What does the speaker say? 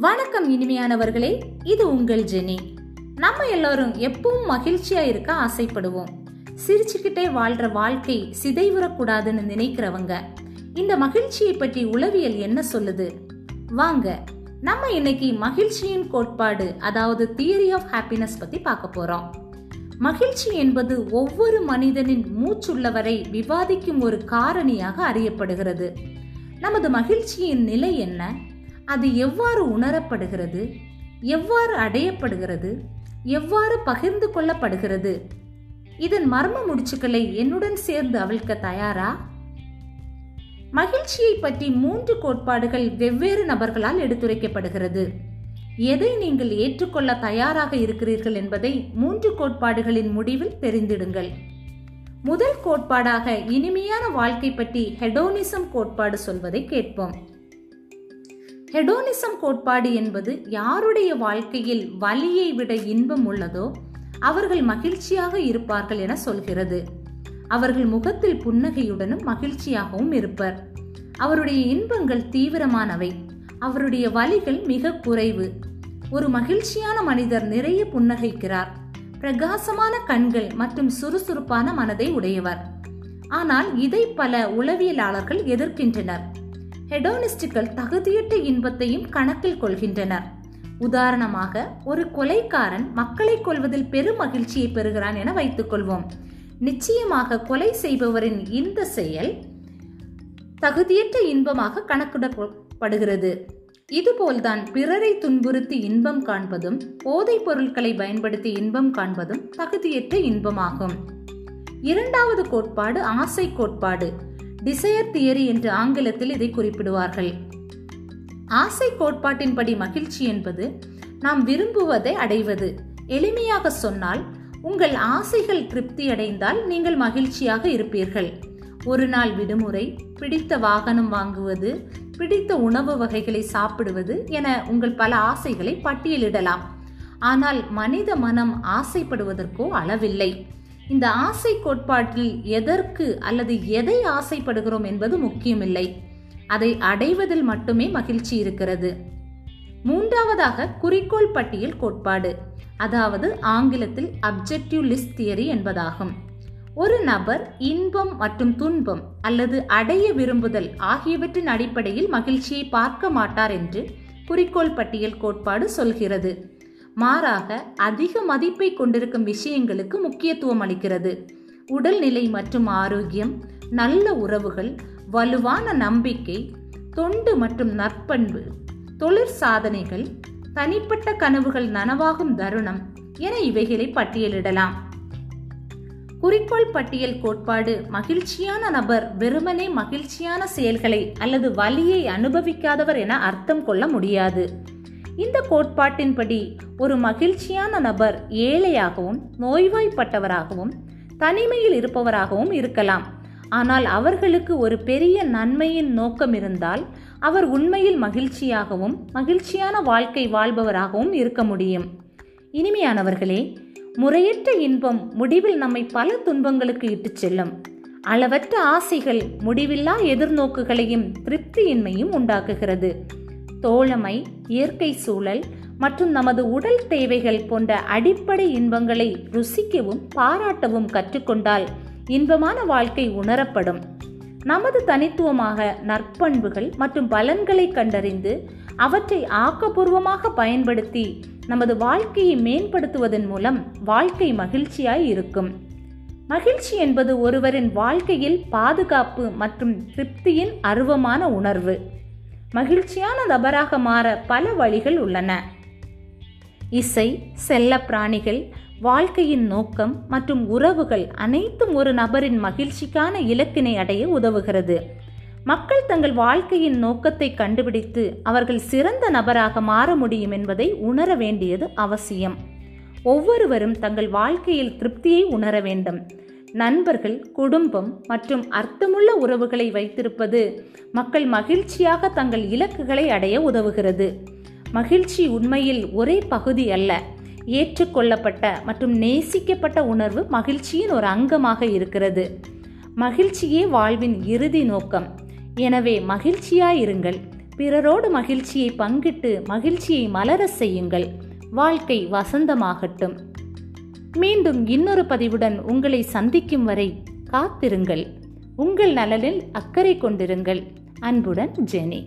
வணக்கம் இனிமையானவர்களே இது உங்கள் ஜெனி. நம்ம எல்லாரும் எப்பவும் மகிழ்ச்சியா இருக்க ஆசைப்படுவோம். சிரிச்சுக்கிட்டே வாழ்ற வாழ்க்கை சிதைவுறக்கூடாதுன்னு நினைக்கிறவங்க இந்த மகிழ்ச்சியை பற்றி உளவியல் என்ன சொல்லுது? வாங்க நம்ம இன்னைக்கு மகிழ்ச்சியின் கோட்பாடு அதாவது தியரி ஆஃப் ஹாப்பினஸ் பத்தி பார்க்க போறோம். மகிழ்ச்சி என்பது ஒவ்வொரு மனிதனின் மூச்சுள்ளவரை விவாதிக்கும் ஒரு காரணியாக அறியப்படுகிறது. நமது மகிழ்ச்சியின் நிலை என்ன? அது எவ்வாறு உணரப்படுகிறது? எவ்வாறு அடையப்படுகிறது? எவ்வாறு பகிர்ந்து கொள்ளப்படுகிறது? இதன் மர்ம முடிச்சுக்களை என்னுடன் சேர்ந்து அவிழ்க்க தயாரா? மகிழ்ச்சியை பற்றி மூன்று கோட்பாடுகள் வெவ்வேறு நபர்களால் எடுத்துரைக்கப்படுகிறது. எதை நீங்கள் ஏற்றுக்கொள்ள தயாராக இருக்கிறீர்கள் என்பதை மூன்று கோட்பாடுகளின் முடிவில் தெரிந்திடுங்கள். முதல் கோட்பாடாக இனிமையான வாழ்க்கை பற்றி ஹெடோனிசம் கோட்பாடு சொல்வதை கேட்போம். ஹெடோனிசம் கோட்பாடு என்பது யாருடைய வாழ்க்கையில் வலியை விட இன்பம் உள்ளதோ அவர்கள் மகிழ்ச்சியாக இருப்பார்கள் என சொல்கிறது. அவர்கள் முகத்தில் புன்னகையுடனும் மகிழ்ச்சியாகவும் இருப்பர். அவருடைய இன்பங்கள் தீவிரமானவை. அவருடைய வலிகள் மிக குறைவு. ஒரு மகிழ்ச்சியான மனிதர் நிறைய புன்னகைக்கிறார். பிரகாசமான கண்கள் மற்றும் சுறுசுறுப்பான மனதை உடையவர். ஆனால் இதை பல உளவியலாளர்கள் எதிர்க்கின்றனர். ஹெடோனிஸ்டுகள் தகுதியற்ற இன்பத்தையும் கணக்கில் கொள்கின்றனர். உதாரணமாக ஒரு கொலைக்காரன் மக்களை கொல்வதில் பெரும் மகிழ்ச்சியை பெறுகிறான் என வைத்துக் கொள்வோம் நிச்சயமாக கொலை செய்பவரின் இந்த செயல் தகுதியற்ற இன்பமாக கணக்கிடப்படுகிறது. இதுபோல்தான் பிறரை துன்புறுத்தி இன்பம் காண்பதும் போதைப் பொருட்களை பயன்படுத்தி இன்பம் காண்பதும் தகுதியற்ற இன்பமாகும். இரண்டாவது கோட்பாடு ஆசை கோட்பாடு. டிசையர் தியரி என்று ஆங்கிலத்தில் இதை குறிப்பிடுவார்கள். ஆசை கோட்பாட்டின்படி மகிழ்ச்சி என்பது நாம் விரும்புவதை அடைவது. எளிமையாக சொன்னால் உங்கள் ஆசைகள் திருப்தி அடைந்தால் நீங்கள் மகிழ்ச்சியாக இருப்பீர்கள். ஒரு நாள் விடுமுறை பிடித்த வாகனம் வாங்குவது பிடித்த உணவு வகைகளை சாப்பிடுவது என உங்கள் பல ஆசைகளை பட்டியலிடலாம். ஆனால் மனித மனம் ஆசைப்படுவதற்கோ அளவில்லை. இந்த ஆசை கோட்பாட்டில் எதற்கு அல்லது எதை ஆசைப்படுகிறோம் என்பது முக்கியமில்லை. அதை அடைவதில் மட்டுமே மகிழ்ச்சி இருக்கிறது. மூன்றாவதாக குறிக்கோள் பட்டியல் கோட்பாடு அதாவது ஆங்கிலத்தில் அப்ஜெக்டிவ் லிஸ்ட் தியரி என்பதாகும். ஒரு நபர் இன்பம் மற்றும் துன்பம் அல்லது அடைய விரும்புதல் ஆகியவற்றின் அடிப்படையில் மகிழ்ச்சியை பார்க்க மாட்டார் என்று குறிக்கோள் பட்டியல் கோட்பாடு சொல்கிறது. மாறாக அதிக மதிப்பை கொண்டிருக்கும் விஷயங்களுக்கு முக்கியத்துவம் அளிக்கிறது. உடல்நிலை மற்றும் ஆரோக்கியம் நல்ல உறவுகள் வலுவான நம்பிக்கை தொண்டு மற்றும் நற்பண்பு தொழிற் சாதனைகள் தனிப்பட்ட கனவுகள் நனவாகும் தருணம் என இவைகளை பட்டியலிடலாம். குறிக்கோள் பட்டியல் கோட்பாடு மகிழ்ச்சியான நபர் வெறுமனே மகிழ்ச்சியான செயல்களை அல்லது வலியை அனுபவிக்காதவர் என அர்த்தம் கொள்ள முடியாது. இந்த கோட்பாட்டின்படி ஒரு மகிழ்ச்சியான நபர் ஏழையாகவும் நோய்வாய்ப்பட்டவராகவும் தனிமையில் இருப்பவராகவும் இருக்கலாம். ஆனால் அவர்களுக்கு ஒரு பெரிய நன்மையின் நோக்கம் இருந்தால் அவர் உண்மையில் மகிழ்ச்சியாகவும் மகிழ்ச்சியான வாழ்க்கை வாழ்பவராகவும் இருக்க முடியும். இனிமையானவர்களே முறையற்ற இன்பம் முடிவில் நம்மை பல துன்பங்களுக்கு இட்டுச் செல்லும். அளவற்ற ஆசைகள் முடிவில்லா எதிர்நோக்குகளையும் திருப்தியின்மையும் உண்டாக்குகிறது. தோழமை இயற்கை சூழல் மற்றும் நமது உடல் தேவைகள் போன்ற அடிப்படை இன்பங்களை ருசிக்கவும் பாராட்டவும் கற்றுக்கொண்டால் இன்பமான வாழ்க்கை உணரப்படும். நமது தனித்துவமாக நற்பண்புகள் மற்றும் பலன்களை கண்டறிந்து அவற்றை ஆக்கப்பூர்வமாக பயன்படுத்தி நமது வாழ்க்கையை மேம்படுத்துவதன் மூலம் வாழ்க்கை மகிழ்ச்சியாய் இருக்கும். மகிழ்ச்சி என்பது ஒருவரின் வாழ்க்கையில் பாதுகாப்பு மற்றும் திருப்தியின் அருவமான உணர்வு. மகிழ்ச்சியான நபராக மாற பல வழிகள் உள்ளன. இசை செல்ல பிராணிகள் வாழ்க்கையின் நோக்கம் மற்றும் உறவுகள் அனைத்தும் ஒரு நபரின் மகிழ்ச்சிக்கான இலக்கினை அடைய உதவுகிறது. மக்கள் தங்கள் வாழ்க்கையின் நோக்கத்தை கண்டுபிடித்து அவர்கள் சிறந்த நபராக மாற முடியும் என்பதை உணர வேண்டியது அவசியம். ஒவ்வொருவரும் தங்கள் வாழ்க்கையில் திருப்தியை உணர வேண்டும். நண்பர்கள் குடும்பம் மற்றும் அர்த்தமுள்ள உறவுகளை வைத்திருப்பது மக்கள் மகிழ்ச்சியாக தங்கள் இலக்குகளை அடைய உதவுகிறது. மகிழ்ச்சி உண்மையில் ஒரே பகுதி அல்ல. ஏற்றுக்கொள்ளப்பட்ட மற்றும் நேசிக்கப்பட்ட உணர்வு மகிழ்ச்சியின் ஒரு அங்கமாக இருக்கிறது. மகிழ்ச்சியே வாழ்வின் இறுதி நோக்கம். எனவே மகிழ்ச்சியாயிருங்கள். பிறரோடு மகிழ்ச்சியை பங்கிட்டு மகிழ்ச்சியை மலர செய்யுங்கள். வாழ்க்கை வசந்தமாகட்டும். மீண்டும் இன்னொரு பதிவுடன் உங்களை சந்திக்கும் வரை காத்திருங்கள். உங்கள் நலனில் அக்கறை கொண்டிருங்கள். அன்புடன் ஜெனி.